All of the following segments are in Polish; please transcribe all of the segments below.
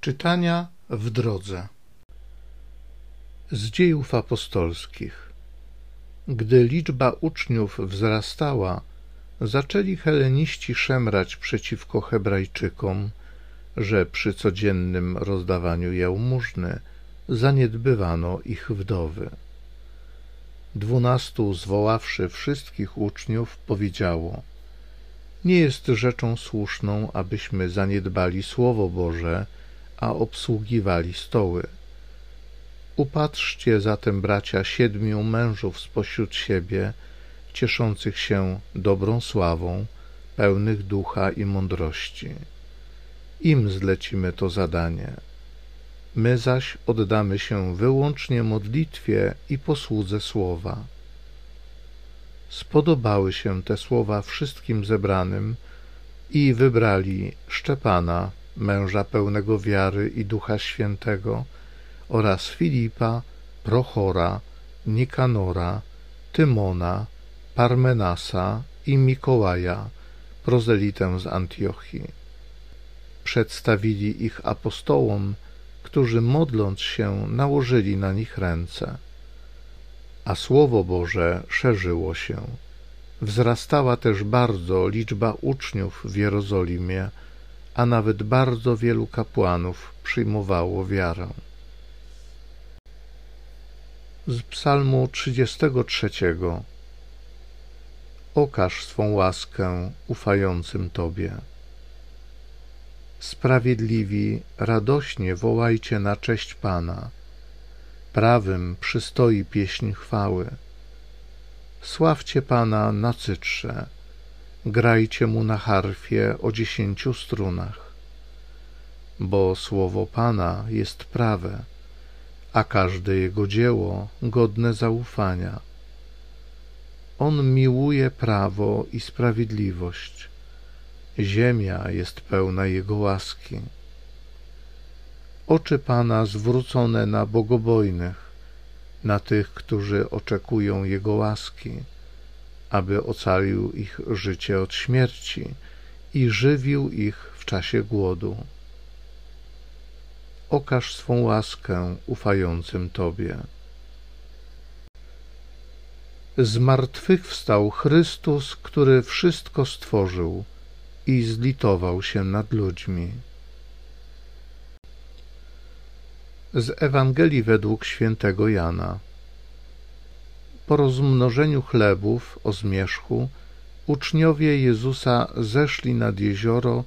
Czytania w drodze z dziejów apostolskich. Gdy liczba uczniów wzrastała, zaczęli heleniści szemrać przeciwko Hebrajczykom, że przy codziennym rozdawaniu jałmużny zaniedbywano ich wdowy. Dwunastu, zwoławszy wszystkich uczniów, powiedziało: Nie jest rzeczą słuszną, abyśmy zaniedbali Słowo Boże, a obsługiwali stoły. Upatrzcie zatem, bracia, siedmiu mężów spośród siebie, cieszących się dobrą sławą, pełnych ducha i mądrości. Im zlecimy to zadanie. My zaś oddamy się wyłącznie modlitwie i posłudze słowa. Spodobały się te słowa wszystkim zebranym i wybrali Szczepana, męża pełnego wiary i ducha świętego, oraz Filipa, Prochora, Nikanora, Tymona, Parmenasa i Mikołaja, prozelitę z Antiochii. Przedstawili ich apostołom, którzy modląc się nałożyli na nich ręce. A Słowo Boże szerzyło się. Wzrastała też bardzo liczba uczniów w Jerozolimie, a nawet bardzo wielu kapłanów przyjmowało wiarę. Z Psalmu 33 Okaż swą łaskę ufającym Tobie. Sprawiedliwi radośnie wołajcie na cześć Pana. Prawym przystoi pieśń chwały. Sławcie Pana na cytrze grajcie mu na harfie o dziesięciu strunach. Bo słowo Pana jest prawe, a każde jego dzieło godne zaufania. On miłuje prawo i sprawiedliwość. Ziemia jest pełna jego łaski. Oczy Pana zwrócone na bogobojnych, na tych, którzy oczekują jego łaski aby ocalił ich życie od śmierci i żywił ich w czasie głodu. Okaż swą łaskę ufającym Tobie. Zmartwychwstał Chrystus, który wszystko stworzył i zlitował się nad ludźmi. Z Ewangelii według świętego Jana. Po rozmnożeniu chlebów o zmierzchu uczniowie Jezusa zeszli nad jezioro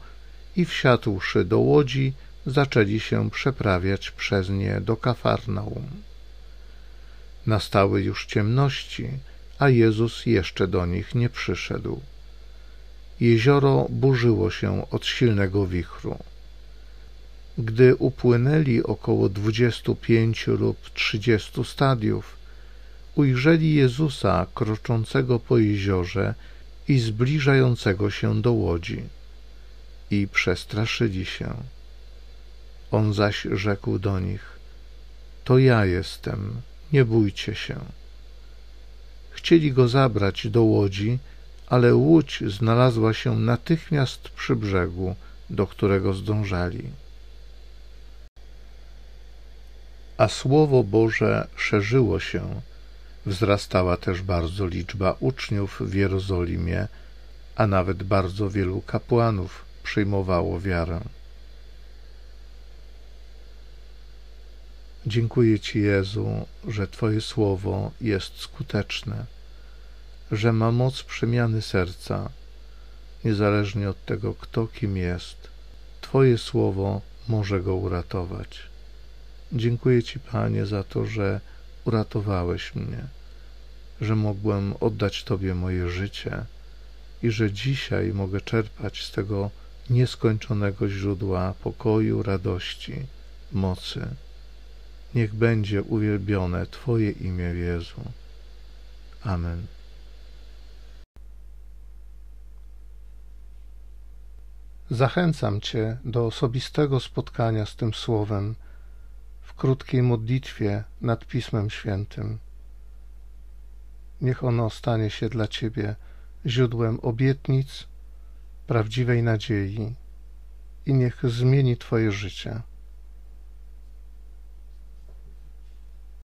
i wsiadłszy do łodzi, zaczęli się przeprawiać przez nie do Kafarnaum. Nastały już ciemności, a Jezus jeszcze do nich nie przyszedł. Jezioro burzyło się od silnego wichru. Gdy upłynęli około dwudziestu pięciu lub trzydziestu stadiów, ujrzeli Jezusa kroczącego po jeziorze i zbliżającego się do łodzi i przestraszyli się. On zaś rzekł do nich: To ja jestem, nie bójcie się. Chcieli go zabrać do łodzi, ale łódź znalazła się natychmiast przy brzegu, do którego zdążali. A słowo Boże szerzyło się Wzrastała też bardzo liczba uczniów w Jerozolimie, a nawet bardzo wielu kapłanów przyjmowało wiarę. Dziękuję Ci, Jezu, że Twoje słowo jest skuteczne, że ma moc przemiany serca, niezależnie od tego, kto kim jest. Twoje słowo może go uratować. Dziękuję Ci, Panie, za to, że uratowałeś mnie, że mogłem oddać Tobie moje życie i że dzisiaj mogę czerpać z tego nieskończonego źródła pokoju, radości, mocy. Niech będzie uwielbione Twoje imię Jezu. Amen. Zachęcam Cię do osobistego spotkania z tym Słowem w krótkiej modlitwie nad Pismem Świętym. Niech ono stanie się dla Ciebie źródłem obietnic, prawdziwej nadziei i niech zmieni Twoje życie.